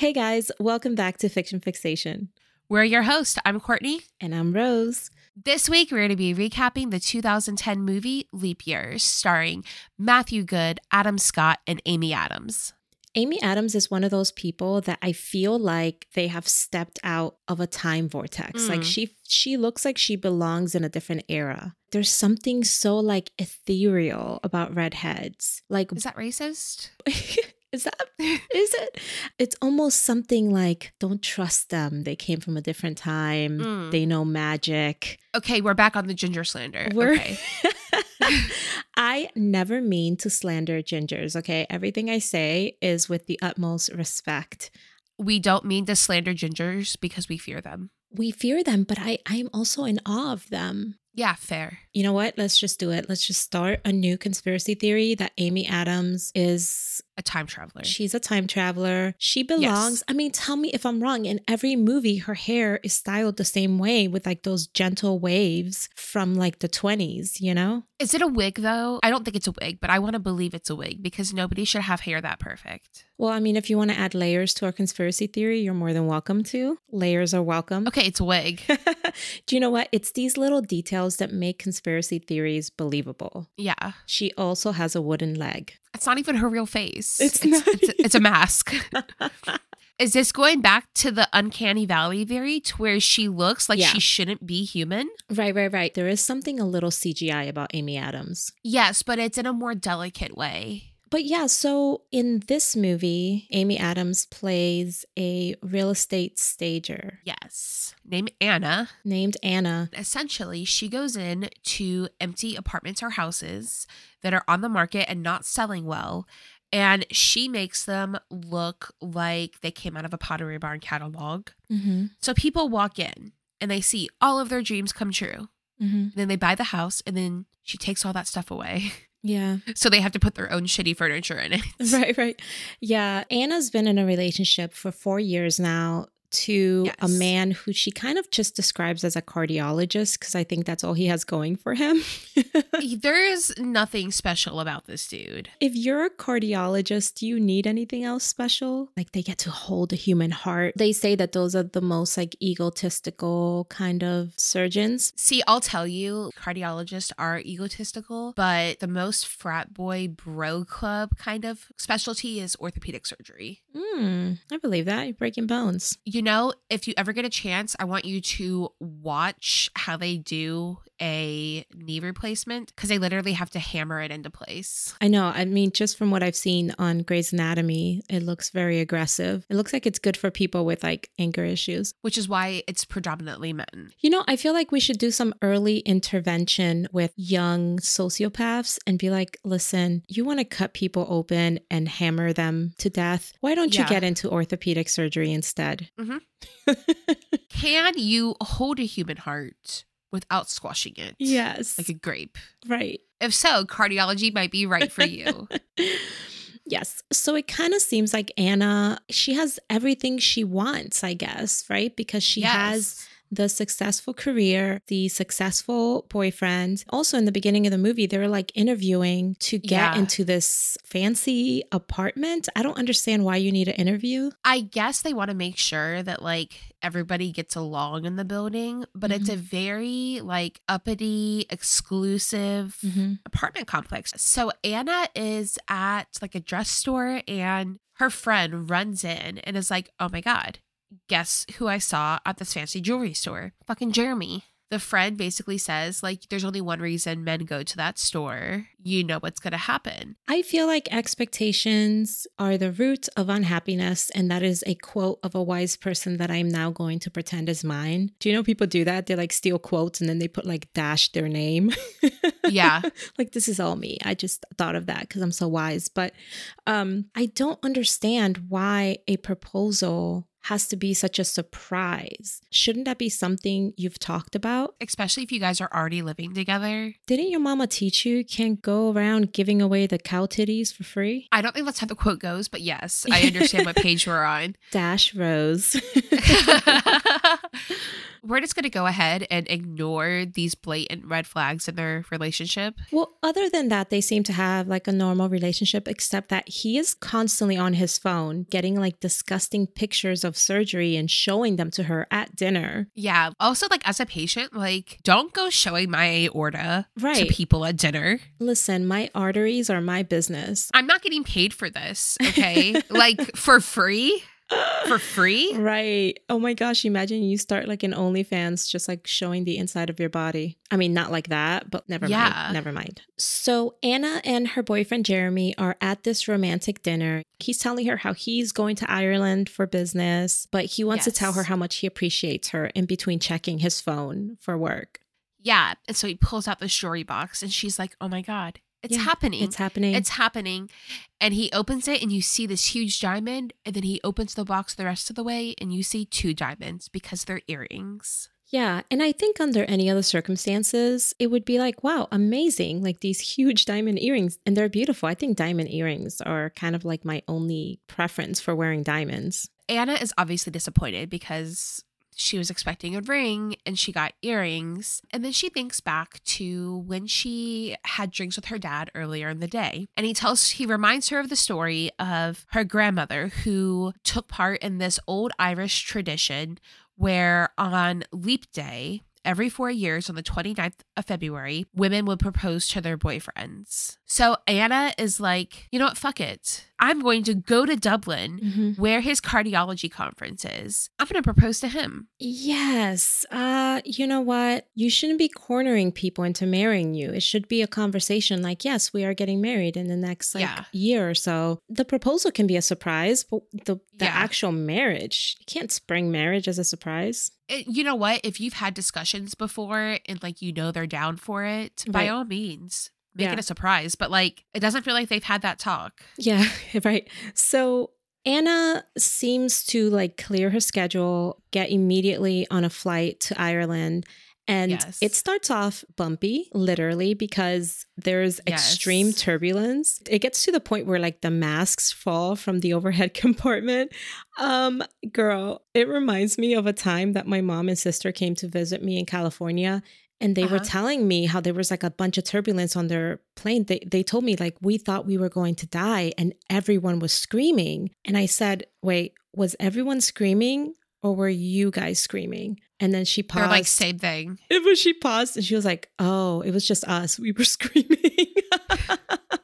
Hey guys, welcome back to Fiction Fixation. We're your host. I'm Courtney. And I'm Rose. This week, we're going to be recapping the 2010 movie Leap Years, starring Matthew Goode, Adam Scott, and Amy Adams. Amy Adams is one of those people that I feel like they have stepped out of a time vortex. Mm. Like she she looks like she belongs in a different era. There's something so like ethereal about redheads. Like Is that racist? Is that is it? It's almost something like don't trust them. They came from a different time. Mm. They know magic. Okay, we're back on the ginger slander. We're okay. I never mean to slander gingers, okay? Everything I say is with the utmost respect. We don't mean to slander gingers because we fear them. We fear them, but I I'm also in awe of them. Yeah, fair. You know what? Let's just do it. Let's just start a new conspiracy theory that Amy Adams is a time traveler. She's a time traveler. She belongs. Yes. I mean, tell me if I'm wrong. In every movie, her hair is styled the same way with like those gentle waves from like the 20s, you know? Is it a wig though? I don't think it's a wig, but I want to believe it's a wig because nobody should have hair that perfect. Well, I mean, if you want to add layers to our conspiracy theory, you're more than welcome to. Layers are welcome. Okay, it's a wig. Do you know what? It's these little details that make conspiracy theories believable. Yeah. She also has a wooden leg. It's not even her real face. It's, it's, it's, it's a mask. Is this going back to the uncanny valley theory to where she looks like yeah. she shouldn't be human? Right, right, right. There is something a little CGI about Amy Adams. Yes, but it's in a more delicate way. But yeah, so in this movie, Amy Adams plays a real estate stager. Yes. Named Anna. Named Anna. Essentially, she goes in to empty apartments or houses that are on the market and not selling well. And she makes them look like they came out of a Pottery Barn catalog. Mm-hmm. So people walk in and they see all of their dreams come true. Mm-hmm. Then they buy the house and then she takes all that stuff away. Yeah. So they have to put their own shitty furniture in it. Right, right. Yeah. Anna's been in a relationship for four years now to yes. a man who she kind of just describes as a cardiologist because I think that's all he has going for him. there is nothing special about this dude. If you're a cardiologist, do you need anything else special? Like they get to hold a human heart. They say that those are the most like egotistical kind of surgeons. See, I'll tell you, cardiologists are egotistical, but the most frat boy bro club kind of specialty is orthopedic surgery. Mm, I believe that. You're breaking bones. You you know, if you ever get a chance, I want you to watch how they do a knee replacement because they literally have to hammer it into place. I know. I mean, just from what I've seen on Grey's Anatomy, it looks very aggressive. It looks like it's good for people with like anger issues, which is why it's predominantly men. You know, I feel like we should do some early intervention with young sociopaths and be like, listen, you want to cut people open and hammer them to death. Why don't you get into orthopedic surgery instead? Mm-hmm. Mm-hmm. Can you hold a human heart without squashing it? Yes. Like a grape. Right. If so, cardiology might be right for you. Yes. So it kind of seems like Anna, she has everything she wants, I guess, right? Because she yes. has the successful career, the successful boyfriend. Also, in the beginning of the movie, they were like interviewing to get yeah. into this fancy apartment. I don't understand why you need an interview. I guess they want to make sure that like everybody gets along in the building, but mm-hmm. it's a very like uppity, exclusive mm-hmm. apartment complex. So Anna is at like a dress store and her friend runs in and is like, oh my God, guess who I saw at this fancy jewelry store? Fucking Jeremy. The friend basically says, like, there's only one reason men go to that store. You know what's going to happen. I feel like expectations are the root of unhappiness. And that is a quote of a wise person that I'm now going to pretend is mine. Do you know people do that? They like steal quotes and then they put like dash their name. Yeah. like, this is all me. I just thought of that because I'm so wise. But um, I don't understand why a proposal has to be such a surprise. Shouldn't that be something you've talked about? Especially if you guys are already living together. Didn't your mama teach you can't go around giving away the cow titties for free? I don't think that's how the quote goes, but yes, I understand what page we're on. Dash Rose. We're just going to go ahead and ignore these blatant red flags in their relationship. Well, other than that, they seem to have like a normal relationship, except that he is constantly on his phone getting like disgusting pictures of surgery and showing them to her at dinner. Yeah. Also, like as a patient, like don't go showing my aorta right. to people at dinner. Listen, my arteries are my business. I'm not getting paid for this, okay? like for free for free? Right. Oh my gosh. Imagine you start like an OnlyFans just like showing the inside of your body. I mean, not like that, but never yeah. mind. Never mind. So Anna and her boyfriend Jeremy are at this romantic dinner. He's telling her how he's going to Ireland for business, but he wants yes. to tell her how much he appreciates her in between checking his phone for work. Yeah. And so he pulls out the jewelry box and she's like, oh my God, it's yeah, happening. It's happening. It's happening. And he opens it and you see this huge diamond. And then he opens the box the rest of the way and you see two diamonds because they're earrings. Yeah. And I think under any other circumstances, it would be like, wow, amazing. Like these huge diamond earrings. And they're beautiful. I think diamond earrings are kind of like my only preference for wearing diamonds. Anna is obviously disappointed because she was expecting a ring and she got earrings. And then she thinks back to when she had drinks with her dad earlier in the day. And he tells, he reminds her of the story of her grandmother who took part in this old Irish tradition where on leap day, every four years on the 29th of February, women would propose to their boyfriends. So Anna is like, you know what? Fuck it. I'm going to go to Dublin mm-hmm. where his cardiology conference is. I'm going to propose to him. Yes. Uh, you know what? You shouldn't be cornering people into marrying you. It should be a conversation like, yes, we are getting married in the next like yeah. year or so. The proposal can be a surprise, but the, the yeah. actual marriage, you can't spring marriage as a surprise. It, you know what? If you've had discussions before and like you know they're down for it, right. by all means, make yeah. it a surprise. But like, it doesn't feel like they've had that talk. Yeah, right. So Anna seems to like clear her schedule, get immediately on a flight to Ireland. And yes. it starts off bumpy, literally, because there's yes. extreme turbulence. It gets to the point where like the masks fall from the overhead compartment. Um, girl, it reminds me of a time that my mom and sister came to visit me in California and they uh-huh. were telling me how there was like a bunch of turbulence on their plane. They they told me like we thought we were going to die and everyone was screaming. And I said, "Wait, was everyone screaming or were you guys screaming?" And then she paused. They're like same thing. It was she paused and she was like, "Oh, it was just us. We were screaming."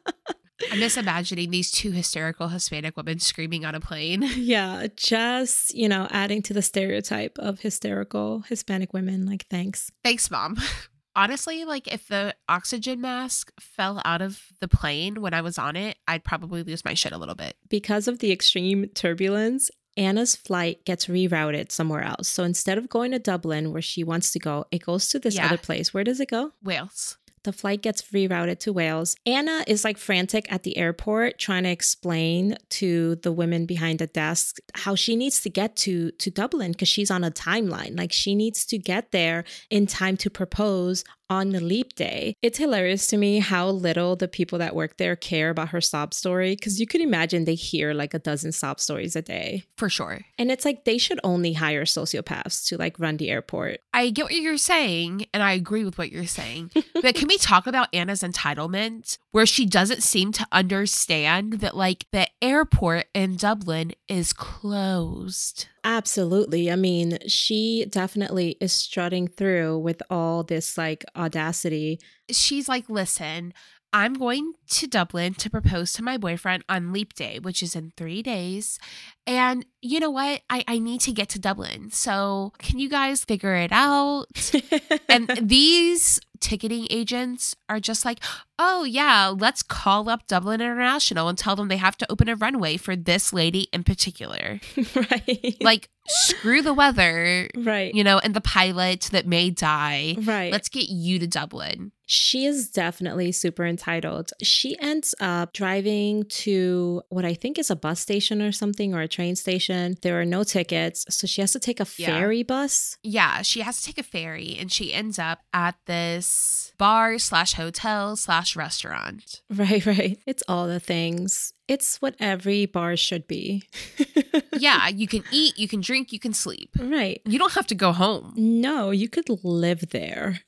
I'm just imagining these two hysterical Hispanic women screaming on a plane. Yeah, just, you know, adding to the stereotype of hysterical Hispanic women. Like, thanks. Thanks, mom. Honestly, like if the oxygen mask fell out of the plane when I was on it, I'd probably lose my shit a little bit. Because of the extreme turbulence, Anna's flight gets rerouted somewhere else. So instead of going to Dublin, where she wants to go, it goes to this yeah. other place. Where does it go? Wales. The flight gets rerouted to Wales. Anna is like frantic at the airport trying to explain to the women behind the desk how she needs to get to to Dublin because she's on a timeline. Like she needs to get there in time to propose on the leap day. It's hilarious to me how little the people that work there care about her sob story because you could imagine they hear like a dozen sob stories a day. For sure. And it's like they should only hire sociopaths to like run the airport. I get what you're saying and I agree with what you're saying. but can we talk about Anna's entitlement where she doesn't seem to understand that like the airport in Dublin is closed? Absolutely. I mean, she definitely is strutting through with all this like audacity. She's like, listen, I'm going to Dublin to propose to my boyfriend on Leap Day, which is in three days. And you know what? I, I need to get to Dublin. So can you guys figure it out? and these ticketing agents are just like, oh, yeah, let's call up Dublin International and tell them they have to open a runway for this lady in particular. right. Like, screw the weather. Right. You know, and the pilot that may die. Right. Let's get you to Dublin. She is definitely super entitled. She ends up driving to what I think is a bus station or something or a train station. There are no tickets. So she has to take a ferry yeah. bus. Yeah, she has to take a ferry and she ends up at this bar slash hotel slash restaurant. Right, right. It's all the things. It's what every bar should be. yeah, you can eat, you can drink, you can sleep. Right. You don't have to go home. No, you could live there.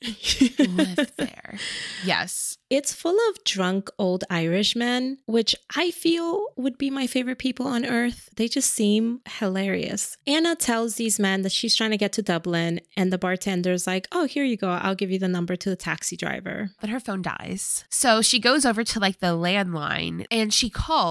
live there. Yes. It's full of drunk old Irishmen, which I feel would be my favorite people on earth. They just seem hilarious. Anna tells these men that she's trying to get to Dublin, and the bartender's like, Oh, here you go. I'll give you the number to the taxi driver. But her phone dies. So she goes over to like the landline and she calls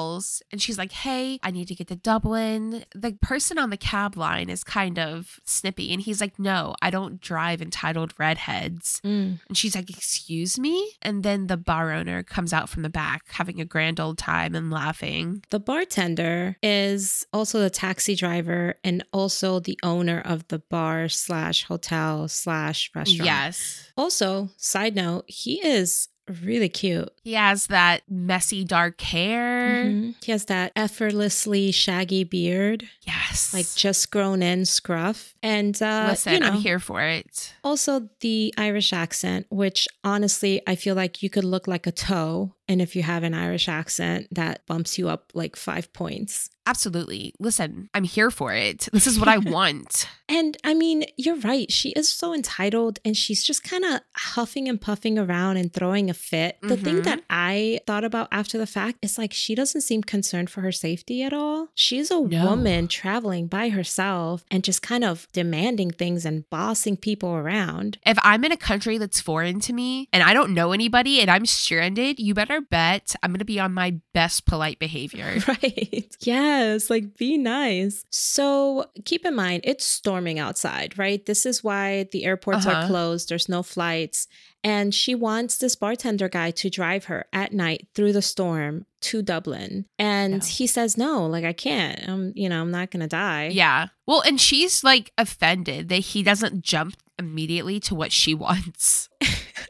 and she's like, Hey, I need to get to Dublin. The person on the cab line is kind of snippy, and he's like, No, I don't drive entitled redheads. Mm. And she's like, Excuse me? And then the bar owner comes out from the back having a grand old time and laughing. The bartender is also the taxi driver and also the owner of the bar slash hotel slash restaurant. Yes. Also, side note, he is really cute. He has that messy dark hair. Mm-hmm. He has that effortlessly shaggy beard. Yes. Like just grown in scruff. And uh listen, you know, I'm here for it. Also the Irish accent, which honestly I feel like you could look like a toe. And if you have an Irish accent, that bumps you up like five points. Absolutely. Listen, I'm here for it. This is what I want. and I mean, you're right. She is so entitled and she's just kind of huffing and puffing around and throwing a fit. The mm-hmm. thing that I thought about after the fact is like she doesn't seem concerned for her safety at all. She's a no. woman traveling by herself and just kind of demanding things and bossing people around. If I'm in a country that's foreign to me and I don't know anybody and I'm stranded, you better bet I'm going to be on my best polite behavior. Right. Yes, like be nice. So keep in mind, it's storming outside, right? This is why the airports uh-huh. are closed, there's no flights. And she wants this bartender guy to drive her at night through the storm to Dublin. And no. he says, no, like I can't. I'm, you know, I'm not going to die. Yeah. Well, and she's like offended that he doesn't jump immediately to what she wants.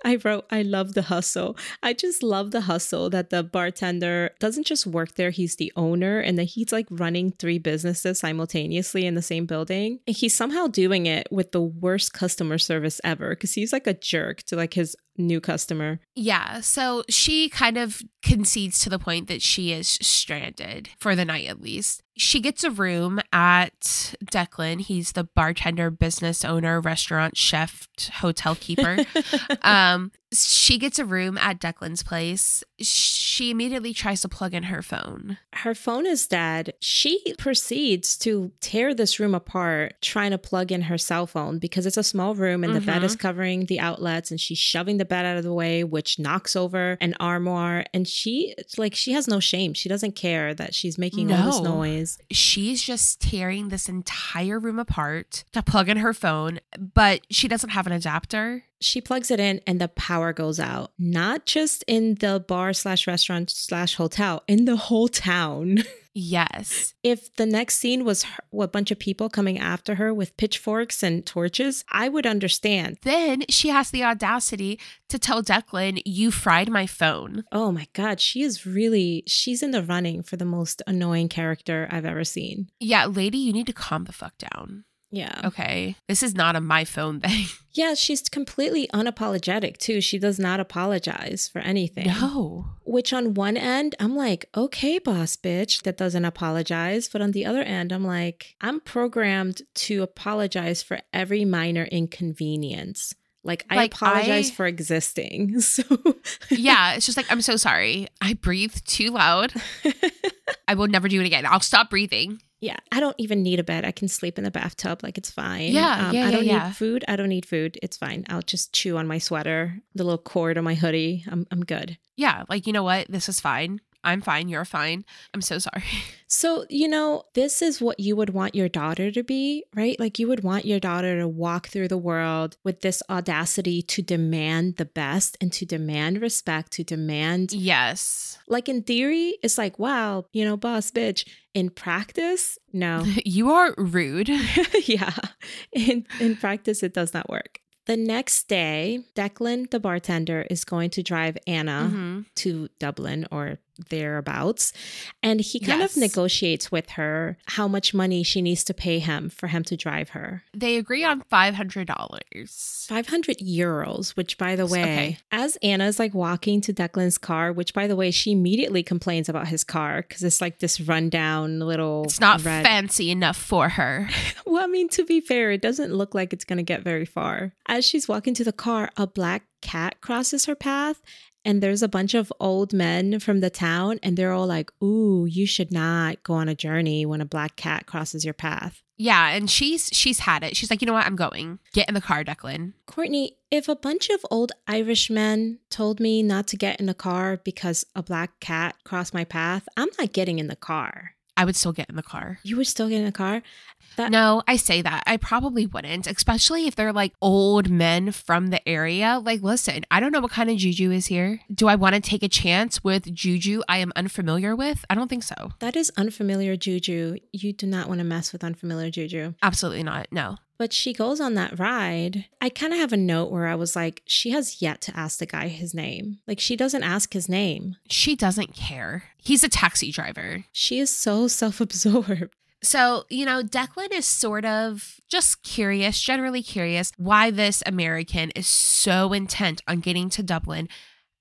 I wrote, I love the hustle. I just love the hustle that the bartender doesn't just work there, he's the owner, and that he's like running three businesses simultaneously in the same building. And he's somehow doing it with the worst customer service ever because he's like a jerk to like his new customer. Yeah. So she kind of concedes to the point that she is stranded for the night at least. She gets a room at Declan. He's the bartender, business owner, restaurant chef, hotel keeper. um, she gets a room at Declan's place. She immediately tries to plug in her phone. Her phone is dead. She proceeds to tear this room apart, trying to plug in her cell phone because it's a small room and mm-hmm. the bed is mm-hmm. covering the outlets and she's shoving the bed out of the way, which knocks over an armoire. And she, like, she has no shame. She doesn't care that she's making no. all this noise. She's just tearing this entire room apart to plug in her phone, but she doesn't have an adapter she plugs it in and the power goes out. Not just in the bar slash restaurant slash hotel in the whole town. Yes. If the next scene was her, a bunch of people coming after her with pitchforks and torches i would understand. Then she has the audacity to tell declan you fried my phone. Oh my god she is really she's in the running for the most annoying character i've ever seen. Yeah lady you need to calm the fuck down yeah. Okay. This is not a my phone thing. Yeah, she's completely unapologetic too. She does not apologize for anything. No. Which on one end, I'm like, okay, boss bitch, that doesn't apologize. But on the other end, I'm like, I'm programmed to apologize for every minor inconvenience. Like, I like apologize I, for existing. So Yeah, it's just like I'm so sorry. I breathed too loud. I will never do it again. I'll stop breathing. Yeah, I don't even need a bed. I can sleep in the bathtub. Like it's fine. Yeah, um, yeah, I don't yeah, need food. I don't need food. It's fine. I'll just chew on my sweater, the little cord on my hoodie. I'm I'm good. Yeah, like you know what? This is fine. I'm fine. You're fine. I'm so sorry. So, you know, this is what you would want your daughter to be, right? Like you would want your daughter to walk through the world with this audacity to demand the best and to demand respect, to demand. Yes. Like in theory, it's like, wow, you know, boss bitch. In practice, no. you are rude. yeah. In in practice, it does not work the next day, Declan, the bartender, is going to drive Anna mm-hmm. to Dublin or thereabouts. And he kind yes. of negotiates with her how much money she needs to pay him for him to drive her. They agree on $500. 500 euros, which by the way, okay. as Anna's like walking to Declan's car, which by the way, she immediately complains about his car because it's like this rundown little. It's not red... fancy enough for her. well, I mean, to be fair, it doesn't look like it's going to get very far. As she's walking to the car, a black cat crosses her path and there's a bunch of old men from the town and they're all like ooh you should not go on a journey when a black cat crosses your path. Yeah and she's she's had it. She's like you know what? I'm going. Get in the car declan. Courtney if a bunch of old irishmen told me not to get in the car because a black cat crossed my path i'm not getting in the car. I would still get in the car. You would still get in the car? That- no, I say that. I probably wouldn't, especially if they're like old men from the area. Like, listen, I don't know what kind of juju is here. Do I want to take a chance with juju I am unfamiliar with? I don't think so. That is unfamiliar juju. You do not want to mess with unfamiliar juju. Absolutely not. No. But she goes on that ride. I kind of have a note where I was like, she has yet to ask the guy his name. Like, she doesn't ask his name. She doesn't care. He's a taxi driver. She is so self absorbed. So, you know, Declan is sort of just curious, generally curious, why this American is so intent on getting to Dublin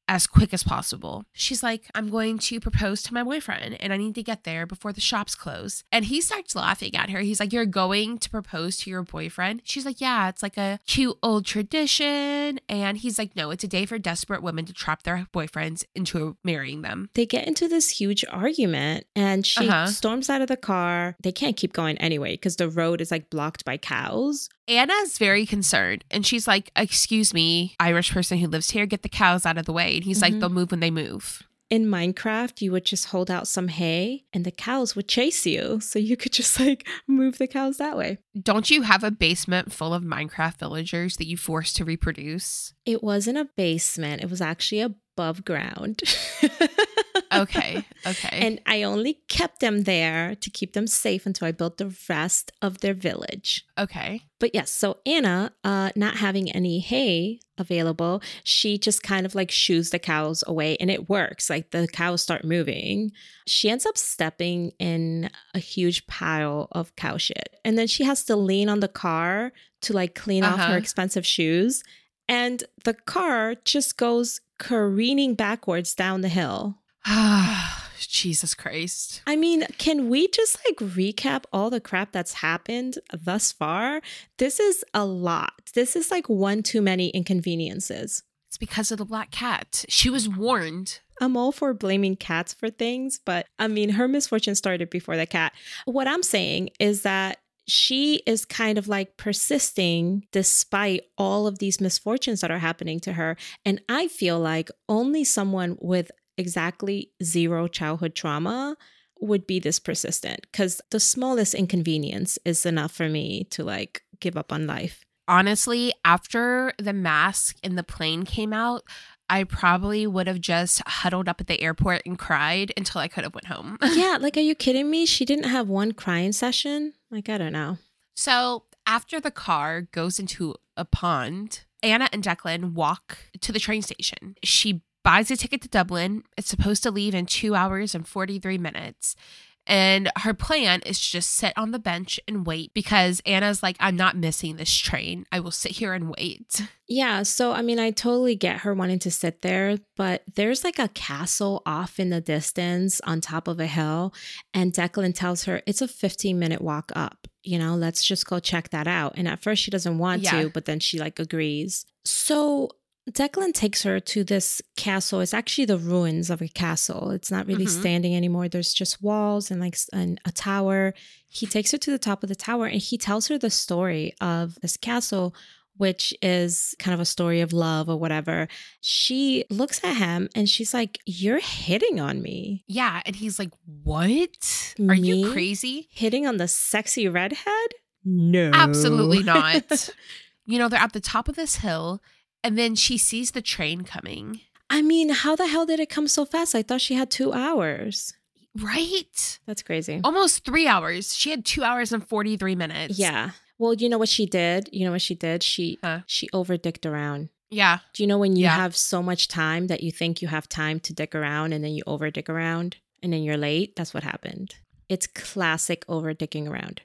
as quick as possible. She's like, I'm going to propose to my boyfriend and I need to get there before the shops close. And he starts laughing at her. He's like, You're going to propose to your boyfriend? She's like, Yeah, it's like a cute old tradition. And he's like, No, it's a day for desperate women to trap their boyfriends into marrying them. They get into this huge argument and she uh-huh. storms out of the car. They can't keep going anyway because the road is like blocked by cows. Anna's very concerned and she's like, Excuse me, Irish person who lives here, get the cows out of the way. And he's mm-hmm. like, They'll move when they move. In Minecraft, you would just hold out some hay and the cows would chase you. So you could just like move the cows that way. Don't you have a basement full of Minecraft villagers that you force to reproduce? It wasn't a basement, it was actually above ground. okay. Okay. And I only kept them there to keep them safe until I built the rest of their village. Okay. But yes, so Anna, uh, not having any hay available, she just kind of like shoos the cows away and it works. Like the cows start moving. She ends up stepping in a huge pile of cow shit. And then she has to lean on the car to like clean uh-huh. off her uh-huh. expensive shoes. And the car just goes careening backwards down the hill. Ah, Jesus Christ. I mean, can we just like recap all the crap that's happened thus far? This is a lot. This is like one too many inconveniences. It's because of the black cat. She was warned. I'm all for blaming cats for things, but I mean, her misfortune started before the cat. What I'm saying is that she is kind of like persisting despite all of these misfortunes that are happening to her. And I feel like only someone with exactly zero childhood trauma would be this persistent because the smallest inconvenience is enough for me to like give up on life. Honestly, after the mask in the plane came out, I probably would have just huddled up at the airport and cried until I could have went home. yeah, like are you kidding me? She didn't have one crying session? Like I don't know. So, after the car goes into a pond, Anna and Declan walk to the train station. She buys a ticket to Dublin. It's supposed to leave in two hours and 43 minutes. And her plan is to just sit on the bench and wait because Anna's like, I'm not missing this train. I will sit here and wait. Yeah. So, I mean, I totally get her wanting to sit there, but there's like a castle off in the distance on top of a hill. And Declan tells her it's a 15 minute walk up. You know, let's just go check that out. And at first she doesn't want yeah. to, but then she like agrees. So Declan takes her to this castle. It's actually the ruins of a castle. It's not really mm-hmm. standing anymore. There's just walls and like an, a tower. He takes her to the top of the tower and he tells her the story of this castle, which is kind of a story of love or whatever. She looks at him and she's like, You're hitting on me. Yeah. And he's like, What? Are me? you crazy? Hitting on the sexy redhead? No. Absolutely not. you know, they're at the top of this hill and then she sees the train coming. I mean, how the hell did it come so fast? I thought she had two hours. Right? That's crazy. Almost three hours. She had two hours and 43 minutes. Yeah. Well, you know what she did? You know what she did? She huh? she overdicked around. Yeah. Do you know when you yeah. have so much time that you think you have time to dick around and then you over dick around and then you're late? That's what happened. It's classic overdicking around.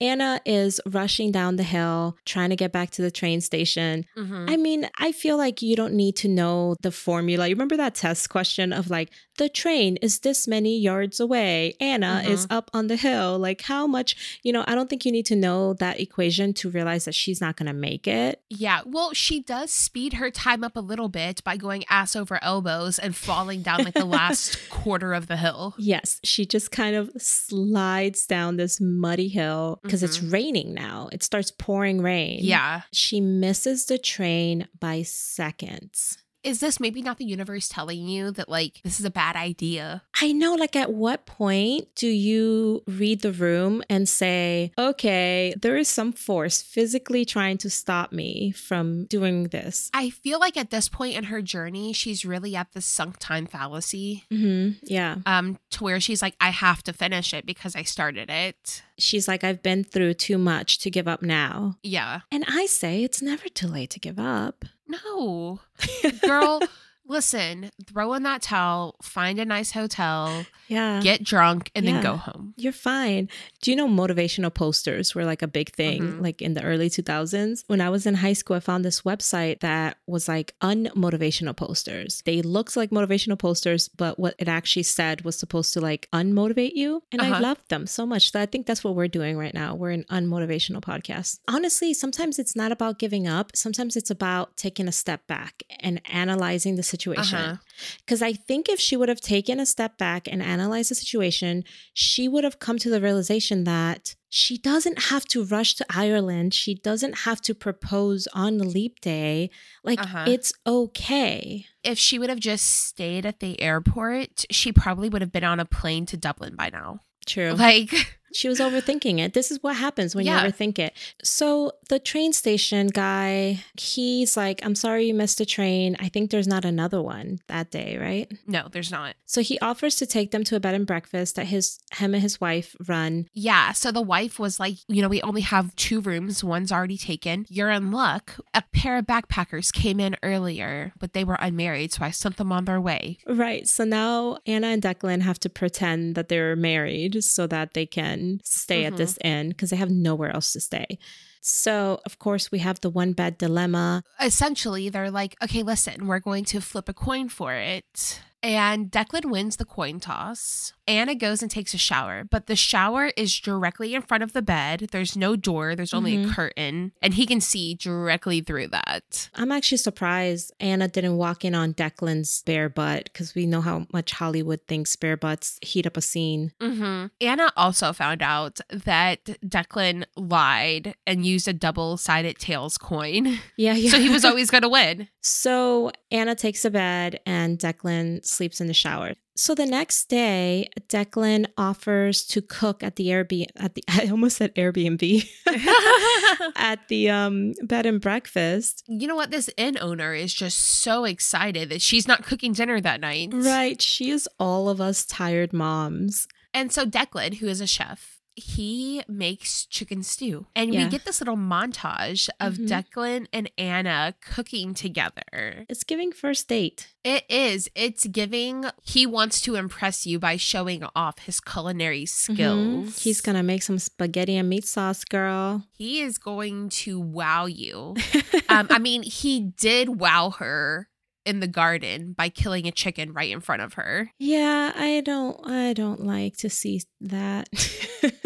Anna is rushing down the hill, trying to get back to the train station. Mm-hmm. I mean, I feel like you don't need to know the formula. You remember that test question of like, the train is this many yards away. Anna mm-hmm. is up on the hill. Like, how much, you know, I don't think you need to know that equation to realize that she's not going to make it. Yeah. Well, she does speed her time up a little bit by going ass over elbows and falling down like the last quarter of the hill. Yes. She just kind of slides down this muddy hill because mm-hmm. it's raining now. It starts pouring rain. Yeah. She misses the train by seconds is this maybe not the universe telling you that like this is a bad idea? I know, like, at what point do you read the room and say, okay, there is some force physically trying to stop me from doing this? I feel like at this point in her journey, she's really at the sunk time fallacy. Mm-hmm. Yeah. Um, to where she's like, I have to finish it because I started it. She's like, I've been through too much to give up now. Yeah. And I say, it's never too late to give up. No. Girl, listen, throw in that towel, find a nice hotel, yeah, get drunk, and yeah. then go home. You're fine. Do you know motivational posters were like a big thing, mm-hmm. like in the early 2000s? When I was in high school, I found this website that was like unmotivational posters. They looked like motivational posters, but what it actually said was supposed to like unmotivate you. And uh-huh. I loved them so much. So I think that's what we're doing right now. We're an unmotivational podcast. Honestly, sometimes it's not about giving up, sometimes it's about taking a step back and analyzing the situation situation. Because uh-huh. I think if she would have taken a step back and analyzed the situation, she would have come to the realization that she doesn't have to rush to Ireland. She doesn't have to propose on leap day. Like, uh-huh. it's okay. If she would have just stayed at the airport, she probably would have been on a plane to Dublin by now. True. Like, she was overthinking it. This is what happens when yeah. you overthink it. So the train station guy, he's like, I'm sorry you missed a train. I think there's not another one that day, right? No, there's not. So he offers to take them to a bed and breakfast that his him and his wife run. Yeah. So the wife was like, you know, we only have two rooms. One's already taken. You're in luck. A pair of backpackers came in earlier, but they were unmarried, so I sent them on their way. Right. So now Anna and Declan have to pretend that they're married so that they can stay mm-hmm. at this inn because they have nowhere else to stay. So, of course, we have the one bed dilemma. Essentially, they're like, okay, listen, we're going to flip a coin for it. And Declan wins the coin toss. Anna goes and takes a shower, but the shower is directly in front of the bed. There's no door, there's only mm-hmm. a curtain, and he can see directly through that. I'm actually surprised Anna didn't walk in on Declan's bare butt because we know how much Hollywood thinks bare butts heat up a scene. Mm-hmm. Anna also found out that Declan lied and used a double sided tails coin. Yeah, yeah. So he was always going to win. So Anna takes a bed and Declan sleeps in the shower. So the next day, Declan offers to cook at the Airbnb at the I almost said Airbnb at the um bed and breakfast. You know what? This inn owner is just so excited that she's not cooking dinner that night. Right. She is all of us tired moms. And so Declan, who is a chef, he makes chicken stew. And yeah. we get this little montage of mm-hmm. Declan and Anna cooking together. It's giving first date. It is. It's giving, he wants to impress you by showing off his culinary mm-hmm. skills. Mm-hmm. He's going to make some spaghetti and meat sauce, girl. He is going to wow you. um, I mean, he did wow her in the garden by killing a chicken right in front of her. Yeah, I don't I don't like to see that.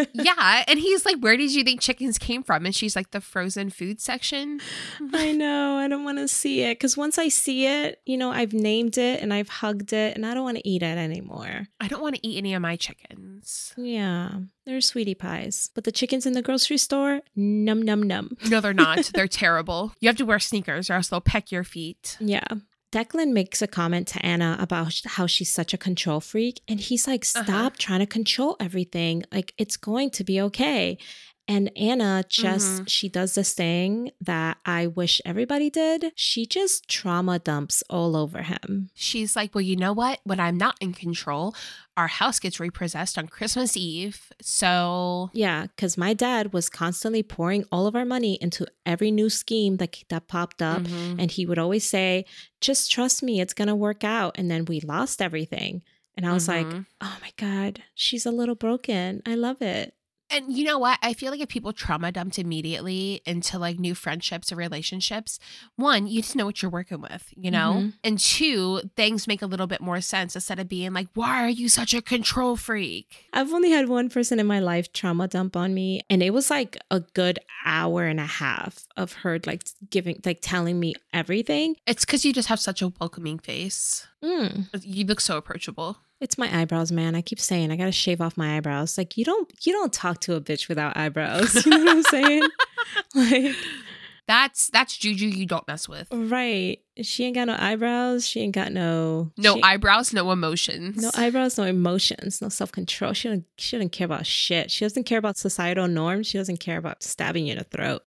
yeah, and he's like, "Where did you think chickens came from?" And she's like, "The frozen food section." I know. I don't want to see it cuz once I see it, you know, I've named it and I've hugged it and I don't want to eat it anymore. I don't want to eat any of my chickens. Yeah. They're sweetie pies. But the chickens in the grocery store, num num num. No, they're not. they're terrible. You have to wear sneakers or else they'll peck your feet. Yeah. Declan makes a comment to Anna about how she's such a control freak. And he's like, uh-huh. stop uh-huh. trying to control everything. Like, it's going to be okay. And Anna just, mm-hmm. she does this thing that I wish everybody did. She just trauma dumps all over him. She's like, well, you know what? When I'm not in control, our house gets repossessed on Christmas Eve. So yeah, because my dad was constantly pouring all of our money into every new scheme that that popped up, mm-hmm. and he would always say, "Just trust me, it's gonna work out." And then we lost everything, and I was mm-hmm. like, "Oh my god, she's a little broken. I love it." And you know what? I feel like if people trauma dumped immediately into like new friendships or relationships, one, you just know what you're working with, you know? Mm-hmm. And two, things make a little bit more sense instead of being like, why are you such a control freak? I've only had one person in my life trauma dump on me. And it was like a good hour and a half of her like giving, like telling me everything. It's because you just have such a welcoming face. Mm. You look so approachable. It's my eyebrows, man. I keep saying I gotta shave off my eyebrows. Like you don't you don't talk to a bitch without eyebrows. You know what I'm saying? like that's that's juju you don't mess with. Right. She ain't got no eyebrows. She ain't got no No eyebrows, no emotions. No eyebrows, no emotions, no self control. She don't she doesn't care about shit. She doesn't care about societal norms. She doesn't care about stabbing you in the throat.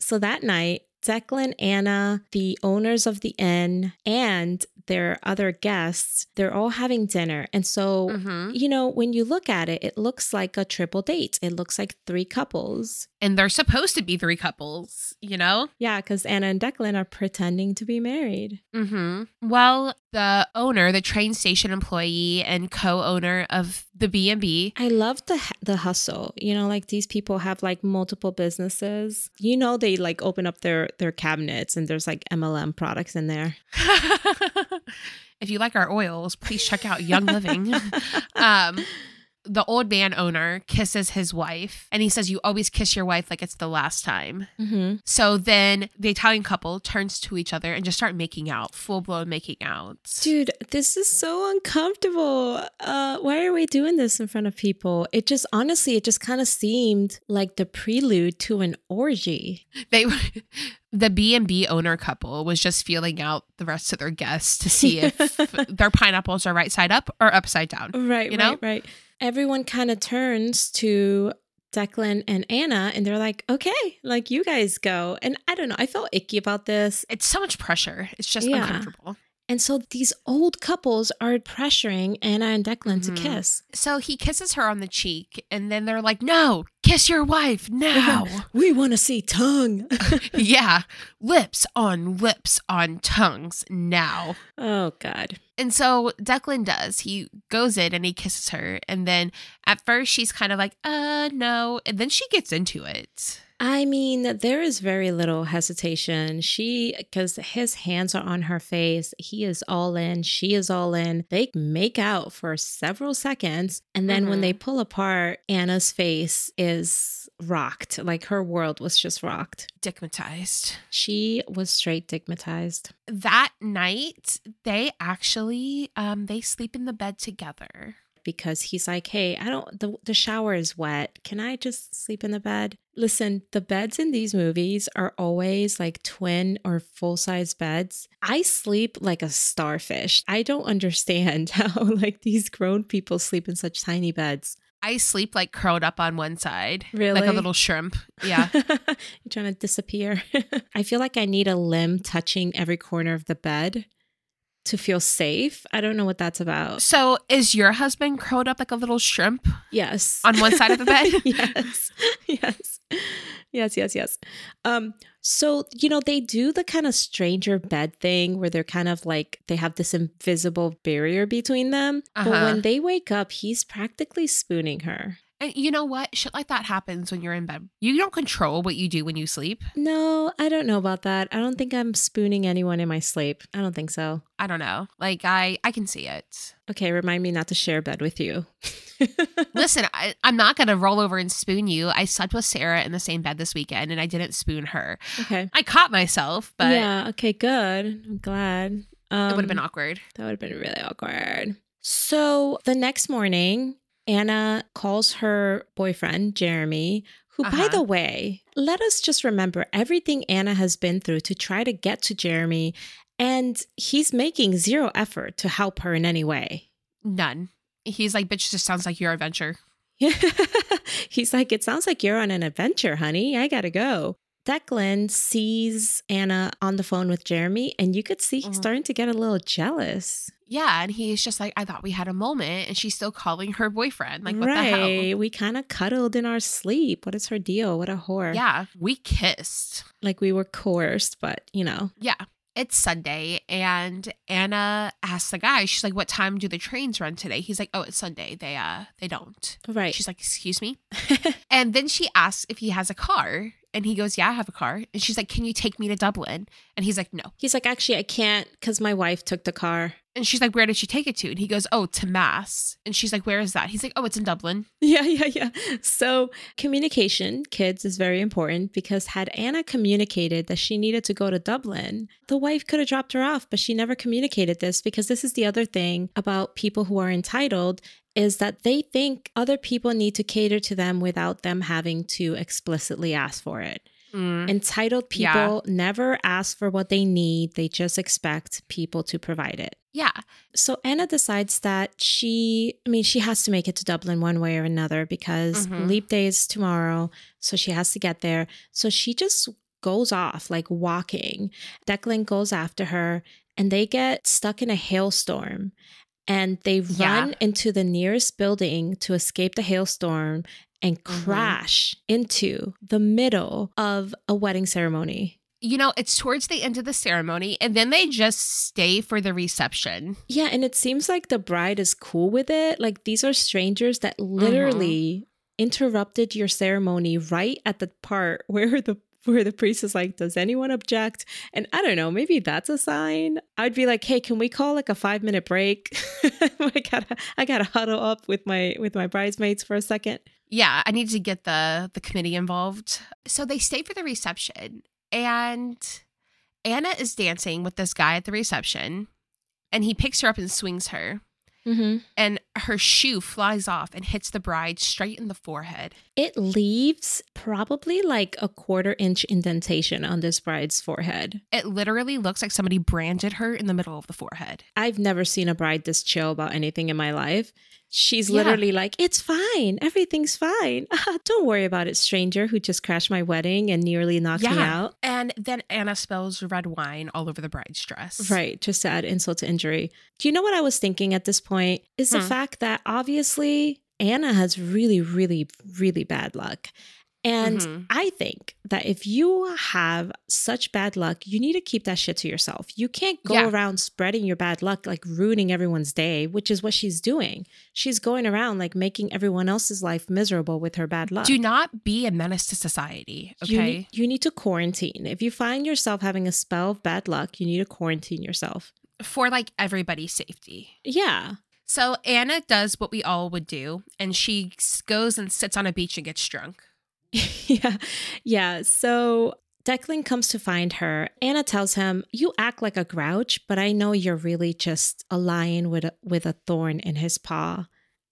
So that night, Declan, Anna, the owners of the inn, and their other guests, they're all having dinner. And so, mm-hmm. you know, when you look at it, it looks like a triple date. It looks like three couples. And they're supposed to be three couples, you know? Yeah, because Anna and Declan are pretending to be married. Mm-hmm. Well, the owner, the train station employee and co-owner of the B&B. I love the the hustle. You know, like these people have like multiple businesses. You know they like open up their their cabinets and there's like MLM products in there. if you like our oils, please check out Young Living. um the old man owner kisses his wife and he says, You always kiss your wife like it's the last time. Mm-hmm. So then the Italian couple turns to each other and just start making out, full blown making out. Dude, this is so uncomfortable. Uh, why are we doing this in front of people? It just honestly, it just kind of seemed like the prelude to an orgy. They the B&B owner couple was just feeling out the rest of their guests to see if their pineapples are right side up or upside down. Right, you know? right, right everyone kind of turns to Declan and Anna and they're like, okay, like you guys go. And I don't know, I felt icky about this. It's so much pressure. It's just yeah. uncomfortable. And so these old couples are pressuring Anna and Declan mm-hmm. to kiss. So he kisses her on the cheek, and then they're like, No, kiss your wife now. we want to see tongue. yeah, lips on lips on tongues now. Oh, God. And so Declan does. He goes in and he kisses her. And then at first she's kind of like, Uh, no. And then she gets into it. I mean, there is very little hesitation. She, because his hands are on her face, he is all in, she is all in. They make out for several seconds. And then mm-hmm. when they mm-hmm. pull apart, Anna's face is rocked. Like her world was just rocked. Digmatized. She was straight digmatized. That night, they actually um they sleep in the bed together because he's like, "Hey, I don't the the shower is wet. Can I just sleep in the bed?" Listen, the beds in these movies are always like twin or full-size beds. I sleep like a starfish. I don't understand how like these grown people sleep in such tiny beds. I sleep like curled up on one side. Really? Like a little shrimp. Yeah. You're trying to disappear. I feel like I need a limb touching every corner of the bed to feel safe. I don't know what that's about. So, is your husband curled up like a little shrimp? Yes. On one side of the bed? yes. Yes. Yes, yes, yes. Um so, you know, they do the kind of stranger bed thing where they're kind of like they have this invisible barrier between them. Uh-huh. But when they wake up, he's practically spooning her. And you know what? Shit like that happens when you're in bed. You don't control what you do when you sleep. No, I don't know about that. I don't think I'm spooning anyone in my sleep. I don't think so. I don't know. Like I I can see it. Okay, remind me not to share bed with you. Listen, I, am not gonna roll over and spoon you. I slept with Sarah in the same bed this weekend, and I didn't spoon her. Okay, I caught myself, but yeah. Okay, good. I'm glad. Um, it would have been awkward. That would have been really awkward. So the next morning, Anna calls her boyfriend, Jeremy, who, uh-huh. by the way, let us just remember everything Anna has been through to try to get to Jeremy, and he's making zero effort to help her in any way. None. He's like, bitch, just sounds like your adventure. He's like, it sounds like you're on an adventure, honey. I gotta go. Declan sees Anna on the phone with Jeremy, and you could see he's mm-hmm. starting to get a little jealous. Yeah, and he's just like, I thought we had a moment, and she's still calling her boyfriend. Like, what right. the hell? We kind of cuddled in our sleep. What is her deal? What a whore. Yeah, we kissed. Like we were coerced, but you know. Yeah. It's Sunday, and Anna asks the guy, she's like, What time do the trains run today? He's like, Oh, it's Sunday. They uh they don't. Right. She's like, Excuse me. and then she asks if he has a car. And he goes, Yeah, I have a car. And she's like, Can you take me to Dublin? And he's like, No. He's like, Actually, I can't because my wife took the car. And she's like, Where did she take it to? And he goes, Oh, to Mass. And she's like, Where is that? He's like, Oh, it's in Dublin. Yeah, yeah, yeah. So communication, kids, is very important because had Anna communicated that she needed to go to Dublin, the wife could have dropped her off, but she never communicated this because this is the other thing about people who are entitled is that they think other people need to cater to them without them having to explicitly ask for it. Mm. Entitled people yeah. never ask for what they need, they just expect people to provide it. Yeah. So Anna decides that she, I mean, she has to make it to Dublin one way or another because mm-hmm. leap day is tomorrow. So she has to get there. So she just goes off like walking. Declan goes after her and they get stuck in a hailstorm and they run into the nearest building to escape the hailstorm and mm-hmm. crash into the middle of a wedding ceremony. You know, it's towards the end of the ceremony, and then they just stay for the reception. Yeah, and it seems like the bride is cool with it. Like these are strangers that literally mm-hmm. interrupted your ceremony right at the part where the where the priest is like, Does anyone object? And I don't know, maybe that's a sign. I'd be like, Hey, can we call like a five minute break? I gotta I gotta huddle up with my with my bridesmaids for a second. Yeah, I need to get the the committee involved. So they stay for the reception and Anna is dancing with this guy at the reception and he picks her up and swings her. Mm-hmm. And her shoe flies off and hits the bride straight in the forehead. It leaves probably like a quarter inch indentation on this bride's forehead. It literally looks like somebody branded her in the middle of the forehead. I've never seen a bride this chill about anything in my life. She's literally like, It's fine. Everything's fine. Don't worry about it, stranger who just crashed my wedding and nearly knocked yeah. me out. And then Anna spills red wine all over the bride's dress. Right. Just to add insult to injury. Do you know what I was thinking at this point? Is hmm. the fact that obviously Anna has really, really, really bad luck. And mm-hmm. I think that if you have such bad luck, you need to keep that shit to yourself. You can't go yeah. around spreading your bad luck, like ruining everyone's day, which is what she's doing. She's going around like making everyone else's life miserable with her bad luck. Do not be a menace to society. Okay. You need, you need to quarantine. If you find yourself having a spell of bad luck, you need to quarantine yourself for like everybody's safety. Yeah. So Anna does what we all would do, and she goes and sits on a beach and gets drunk. yeah. Yeah. So Declan comes to find her. Anna tells him, "You act like a grouch, but I know you're really just a lion with a, with a thorn in his paw."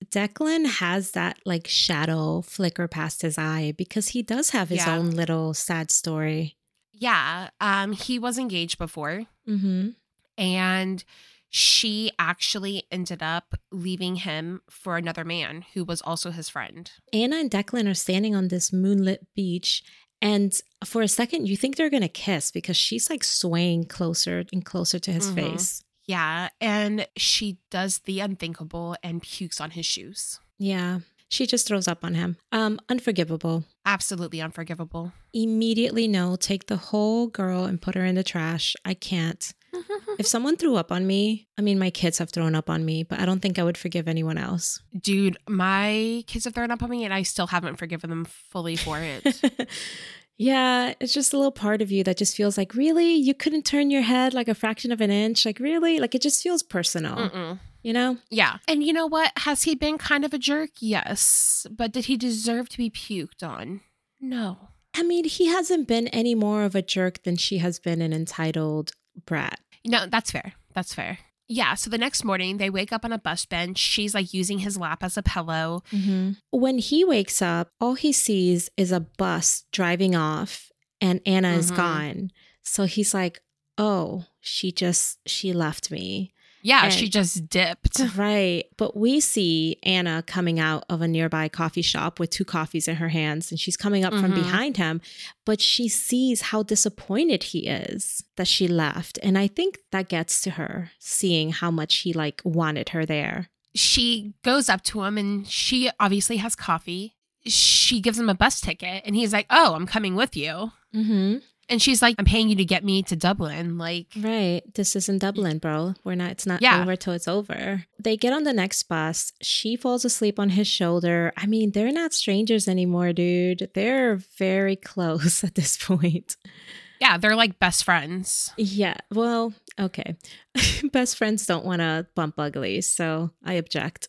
Declan has that like shadow flicker past his eye because he does have his yeah. own little sad story. Yeah, um he was engaged before. Mm-hmm. And she actually ended up leaving him for another man who was also his friend. Anna and Declan are standing on this moonlit beach. And for a second, you think they're going to kiss because she's like swaying closer and closer to his mm-hmm. face. Yeah. And she does the unthinkable and pukes on his shoes. Yeah. She just throws up on him. Um, unforgivable. Absolutely unforgivable. Immediately no, take the whole girl and put her in the trash. I can't if someone threw up on me, I mean, my kids have thrown up on me, but I don't think I would forgive anyone else. Dude, my kids have thrown up on me and I still haven't forgiven them fully for it. yeah, it's just a little part of you that just feels like, really? You couldn't turn your head like a fraction of an inch? Like, really? Like, it just feels personal. Mm-mm. You know? Yeah. And you know what? Has he been kind of a jerk? Yes. But did he deserve to be puked on? No. I mean, he hasn't been any more of a jerk than she has been an entitled brat. No, that's fair. That's fair. Yeah. So the next morning, they wake up on a bus bench. She's like using his lap as a pillow. Mm-hmm. When he wakes up, all he sees is a bus driving off and Anna mm-hmm. is gone. So he's like, oh, she just, she left me. Yeah, and, she just dipped. Right. But we see Anna coming out of a nearby coffee shop with two coffees in her hands and she's coming up mm-hmm. from behind him. But she sees how disappointed he is that she left. And I think that gets to her, seeing how much he like wanted her there. She goes up to him and she obviously has coffee. She gives him a bus ticket and he's like, Oh, I'm coming with you. Mm-hmm. And she's like, I'm paying you to get me to Dublin. Like, right. This isn't Dublin, bro. We're not, it's not yeah. over till it's over. They get on the next bus. She falls asleep on his shoulder. I mean, they're not strangers anymore, dude. They're very close at this point. Yeah, they're like best friends. Yeah. Well, okay. best friends don't want to bump uglies. So I object.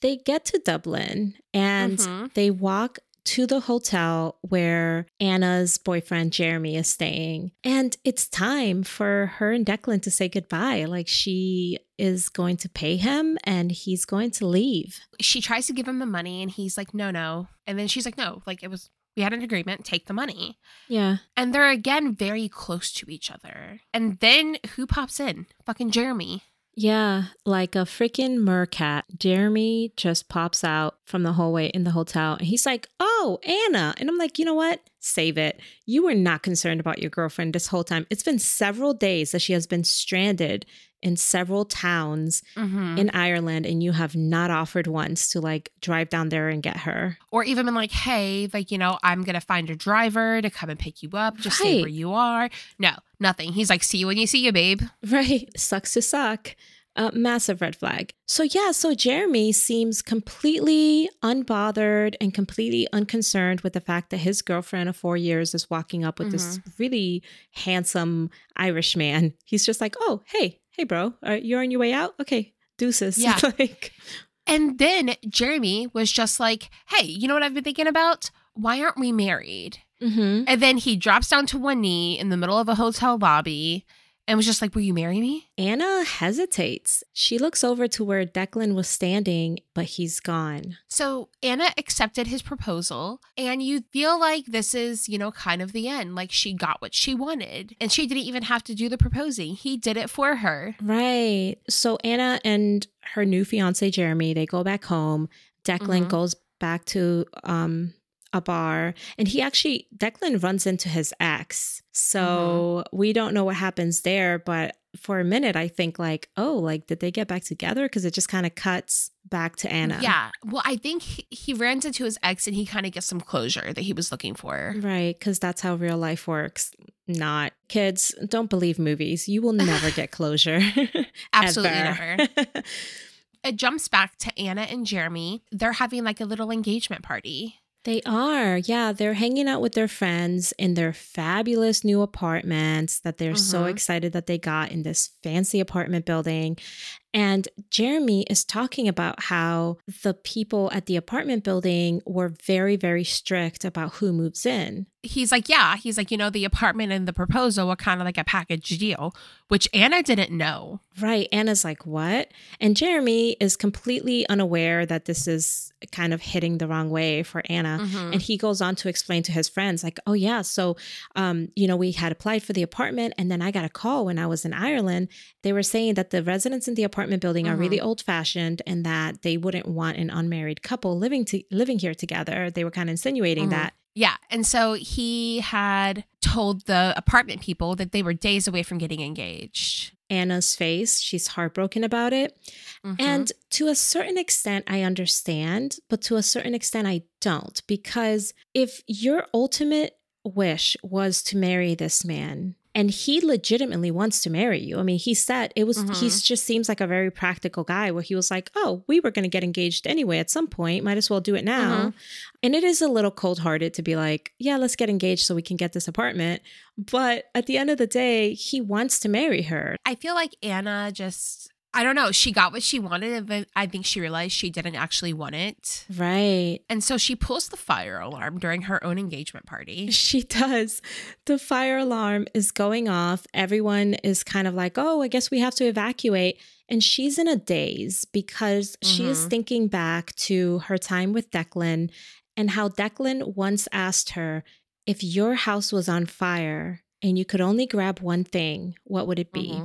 They get to Dublin and mm-hmm. they walk to the hotel where Anna's boyfriend Jeremy is staying. And it's time for her and Declan to say goodbye. Like she is going to pay him and he's going to leave. She tries to give him the money and he's like, no, no. And then she's like, no, like it was we had an agreement, take the money. Yeah. And they're again very close to each other. And then who pops in? Fucking Jeremy. Yeah, like a freaking mercat. Jeremy just pops out from the hallway in the hotel and he's like, Oh, Anna. And I'm like, You know what? Save it. You were not concerned about your girlfriend this whole time. It's been several days that she has been stranded in several towns mm-hmm. in Ireland and you have not offered once to like drive down there and get her. Or even been like, hey, like, you know, I'm going to find a driver to come and pick you up. Just right. stay where you are. No, nothing. He's like, see you when you see you, babe. Right. Sucks to suck. A massive red flag. So, yeah, so Jeremy seems completely unbothered and completely unconcerned with the fact that his girlfriend of four years is walking up with mm-hmm. this really handsome Irish man. He's just like, oh, hey, hey, bro, you're on your way out? Okay, deuces. Yeah. like, and then Jeremy was just like, hey, you know what I've been thinking about? Why aren't we married? Mm-hmm. And then he drops down to one knee in the middle of a hotel lobby and was just like, Will you marry me? Anna hesitates. She looks over to where Declan was standing, but he's gone. So Anna accepted his proposal, and you feel like this is, you know, kind of the end. Like she got what she wanted, and she didn't even have to do the proposing. He did it for her. Right. So Anna and her new fiance, Jeremy, they go back home. Declan mm-hmm. goes back to um a bar and he actually Declan runs into his ex. So mm-hmm. we don't know what happens there, but for a minute I think like, oh, like did they get back together because it just kind of cuts back to Anna. Yeah. Well, I think he, he runs into his ex and he kind of gets some closure that he was looking for. Right, cuz that's how real life works. Not kids, don't believe movies. You will never get closure. Absolutely never. it jumps back to Anna and Jeremy. They're having like a little engagement party. They are. Yeah. They're hanging out with their friends in their fabulous new apartments that they're mm-hmm. so excited that they got in this fancy apartment building. And Jeremy is talking about how the people at the apartment building were very, very strict about who moves in. He's like, yeah. He's like, you know, the apartment and the proposal were kind of like a package deal, which Anna didn't know. Right. Anna's like, what? And Jeremy is completely unaware that this is kind of hitting the wrong way for Anna. Mm-hmm. And he goes on to explain to his friends, like, oh, yeah. So, um, you know, we had applied for the apartment. And then I got a call when I was in Ireland. They were saying that the residents in the apartment building mm-hmm. are really mm-hmm. old fashioned and that they wouldn't want an unmarried couple living to living here together. They were kind of insinuating mm-hmm. that. Yeah. And so he had told the apartment people that they were days away from getting engaged. Anna's face, she's heartbroken about it. Mm-hmm. And to a certain extent, I understand, but to a certain extent, I don't. Because if your ultimate wish was to marry this man, and he legitimately wants to marry you. I mean, he said it was mm-hmm. he just seems like a very practical guy where he was like, "Oh, we were going to get engaged anyway at some point, might as well do it now." Mm-hmm. And it is a little cold-hearted to be like, "Yeah, let's get engaged so we can get this apartment." But at the end of the day, he wants to marry her. I feel like Anna just I don't know. She got what she wanted, but I think she realized she didn't actually want it. Right. And so she pulls the fire alarm during her own engagement party. She does. The fire alarm is going off. Everyone is kind of like, oh, I guess we have to evacuate. And she's in a daze because mm-hmm. she is mm-hmm. thinking back to her time with Declan and how Declan once asked her, if your house was on fire and you could only grab one thing, what would it be? Mm-hmm.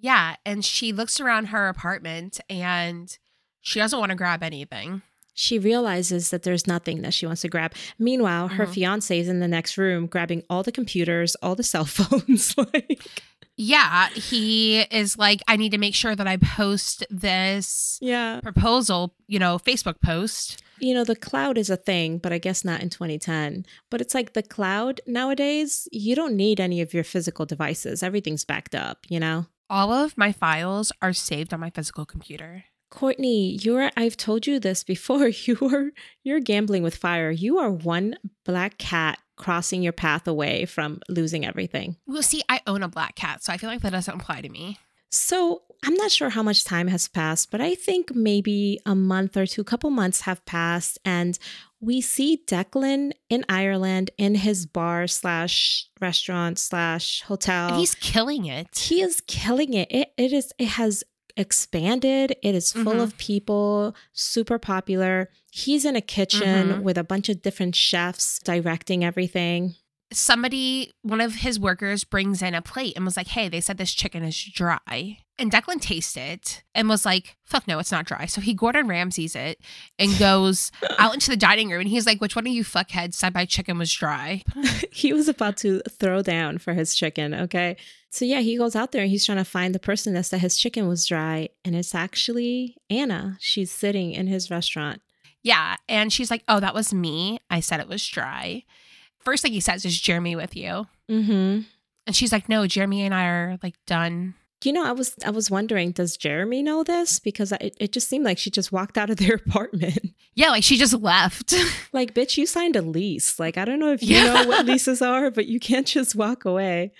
Yeah. And she looks around her apartment and she doesn't want to grab anything. She realizes that there's nothing that she wants to grab. Meanwhile, her mm-hmm. fiance is in the next room grabbing all the computers, all the cell phones. like, yeah, he is like, I need to make sure that I post this yeah. proposal, you know, Facebook post. You know, the cloud is a thing, but I guess not in 2010. But it's like the cloud nowadays, you don't need any of your physical devices. Everything's backed up, you know? All of my files are saved on my physical computer. Courtney, you're I've told you this before. You are you're gambling with fire. You are one black cat crossing your path away from losing everything. Well, see, I own a black cat, so I feel like that doesn't apply to me. So I'm not sure how much time has passed, but I think maybe a month or two, couple months have passed, and we see Declan in Ireland in his bar slash restaurant slash hotel. And he's killing it. He is killing it. It it is it has expanded. It is full mm-hmm. of people, super popular. He's in a kitchen mm-hmm. with a bunch of different chefs directing everything. Somebody, one of his workers, brings in a plate and was like, Hey, they said this chicken is dry. And Declan tasted it and was like, fuck no, it's not dry. So he Gordon Ramsays it and goes out into the dining room and he's like, which one of you fuckheads said my chicken was dry? he was about to throw down for his chicken, okay? So yeah, he goes out there and he's trying to find the person that said his chicken was dry. And it's actually Anna. She's sitting in his restaurant. Yeah. And she's like, oh, that was me. I said it was dry. First thing he says is Jeremy with you. Mm-hmm. And she's like, no, Jeremy and I are like done you know, I was I was wondering, does Jeremy know this? Because it, it just seemed like she just walked out of their apartment. Yeah, like she just left. like, bitch, you signed a lease. Like, I don't know if you yeah. know what leases are, but you can't just walk away.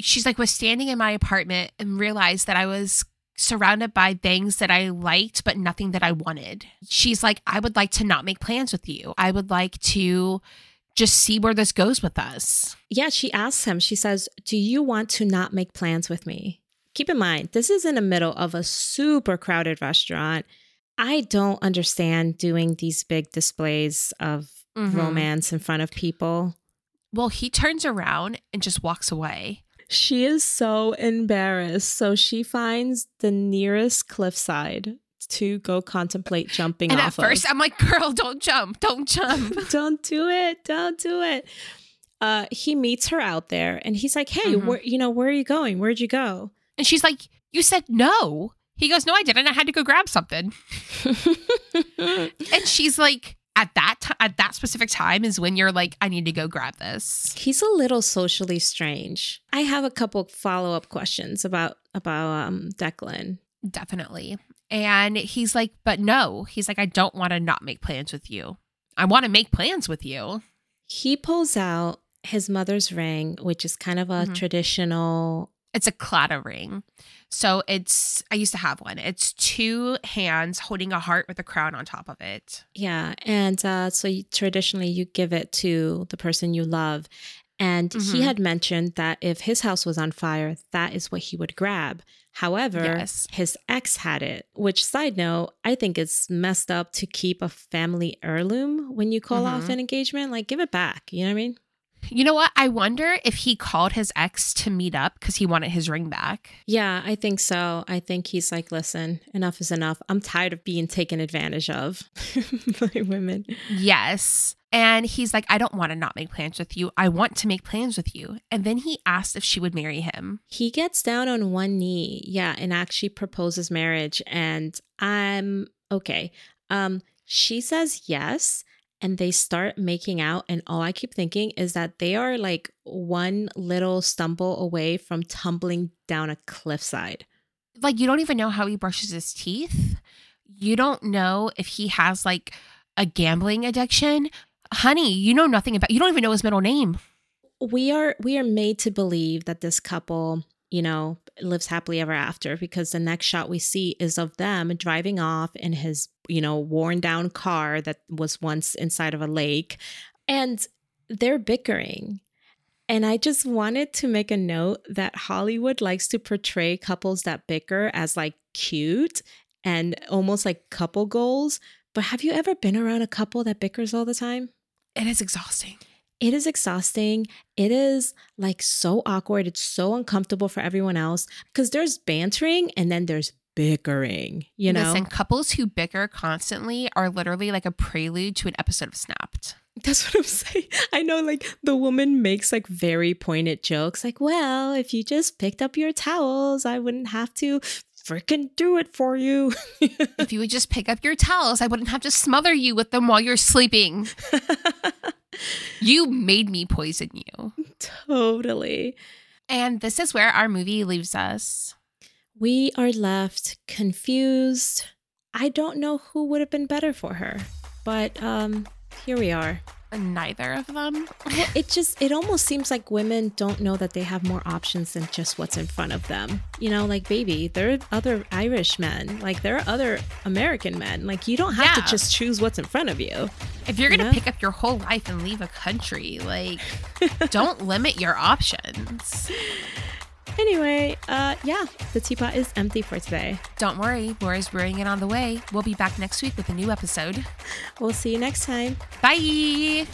She's like, was standing in my apartment and realized that I was surrounded by things that I liked, but nothing that I wanted. She's like, I would like to not make plans with you. I would like to just see where this goes with us. Yeah, she asks him, she says, Do you want to not make plans with me? keep in mind, this is in the middle of a super crowded restaurant. I don't understand doing these big displays of mm-hmm. romance in front of people. Well, he turns around and just walks away. She is so embarrassed. So she finds the nearest cliffside to go contemplate jumping and off. at first, of. I'm like, "Girl, don't jump! Don't jump! don't do it! Don't do it!" Uh, he meets her out there, and he's like, "Hey, mm-hmm. where you know where are you going? Where'd you go?" And she's like, You said no. He goes, No, I didn't. I had to go grab something. and she's like, at that t- at that specific time is when you're like, I need to go grab this. He's a little socially strange. I have a couple follow up questions about about um, Declan. Definitely. And he's like, but no. He's like, I don't want to not make plans with you. I want to make plans with you. He pulls out his mother's ring, which is kind of a mm-hmm. traditional it's a claddagh ring. So it's I used to have one. It's two hands holding a heart with a crown on top of it. Yeah, and uh, so you, traditionally you give it to the person you love, and mm-hmm. he had mentioned that if his house was on fire, that is what he would grab. However, yes. his ex had it, which, side note, I think it's messed up to keep a family heirloom when you call mm-hmm. off an engagement. Like, give it back. You know what I mean? You know what? I wonder if he called his ex to meet up because he wanted his ring back. Yeah, I think so. I think he's like, listen, enough is enough. I'm tired of being taken advantage of by women. Yes. And he's like, I don't want to not make plans with you. I want to make plans with you. And then he asked if she would marry him. He gets down on one knee, yeah, and actually proposes marriage. And I'm okay. Um, she says yes and they start making out and all i keep thinking is that they are like one little stumble away from tumbling down a cliffside. Like you don't even know how he brushes his teeth. You don't know if he has like a gambling addiction. Honey you know nothing about you don't even know his middle name. We are we are made to believe that this couple you know lives happily ever after because the next shot we see is of them driving off in his you know, worn down car that was once inside of a lake. And they're bickering. And I just wanted to make a note that Hollywood likes to portray couples that bicker as like cute and almost like couple goals. But have you ever been around a couple that bickers all the time? It is exhausting. It is exhausting. It is like so awkward. It's so uncomfortable for everyone else because there's bantering and then there's bickering, you know? Listen, couples who bicker constantly are literally like a prelude to an episode of Snapped. That's what I'm saying. I know, like, the woman makes like very pointed jokes, like, well, if you just picked up your towels, I wouldn't have to freaking do it for you. if you would just pick up your towels, I wouldn't have to smother you with them while you're sleeping. you made me poison you. Totally. And this is where our movie leaves us. We are left confused. I don't know who would have been better for her, but um, here we are neither of them. well, it just it almost seems like women don't know that they have more options than just what's in front of them. You know, like baby, there are other Irish men, like there are other American men. Like you don't have yeah. to just choose what's in front of you. If you're gonna pick up your whole life and leave a country, like don't limit your options. Anyway, uh, yeah, the teapot is empty for today. Don't worry, more is brewing it on the way. We'll be back next week with a new episode. We'll see you next time. Bye.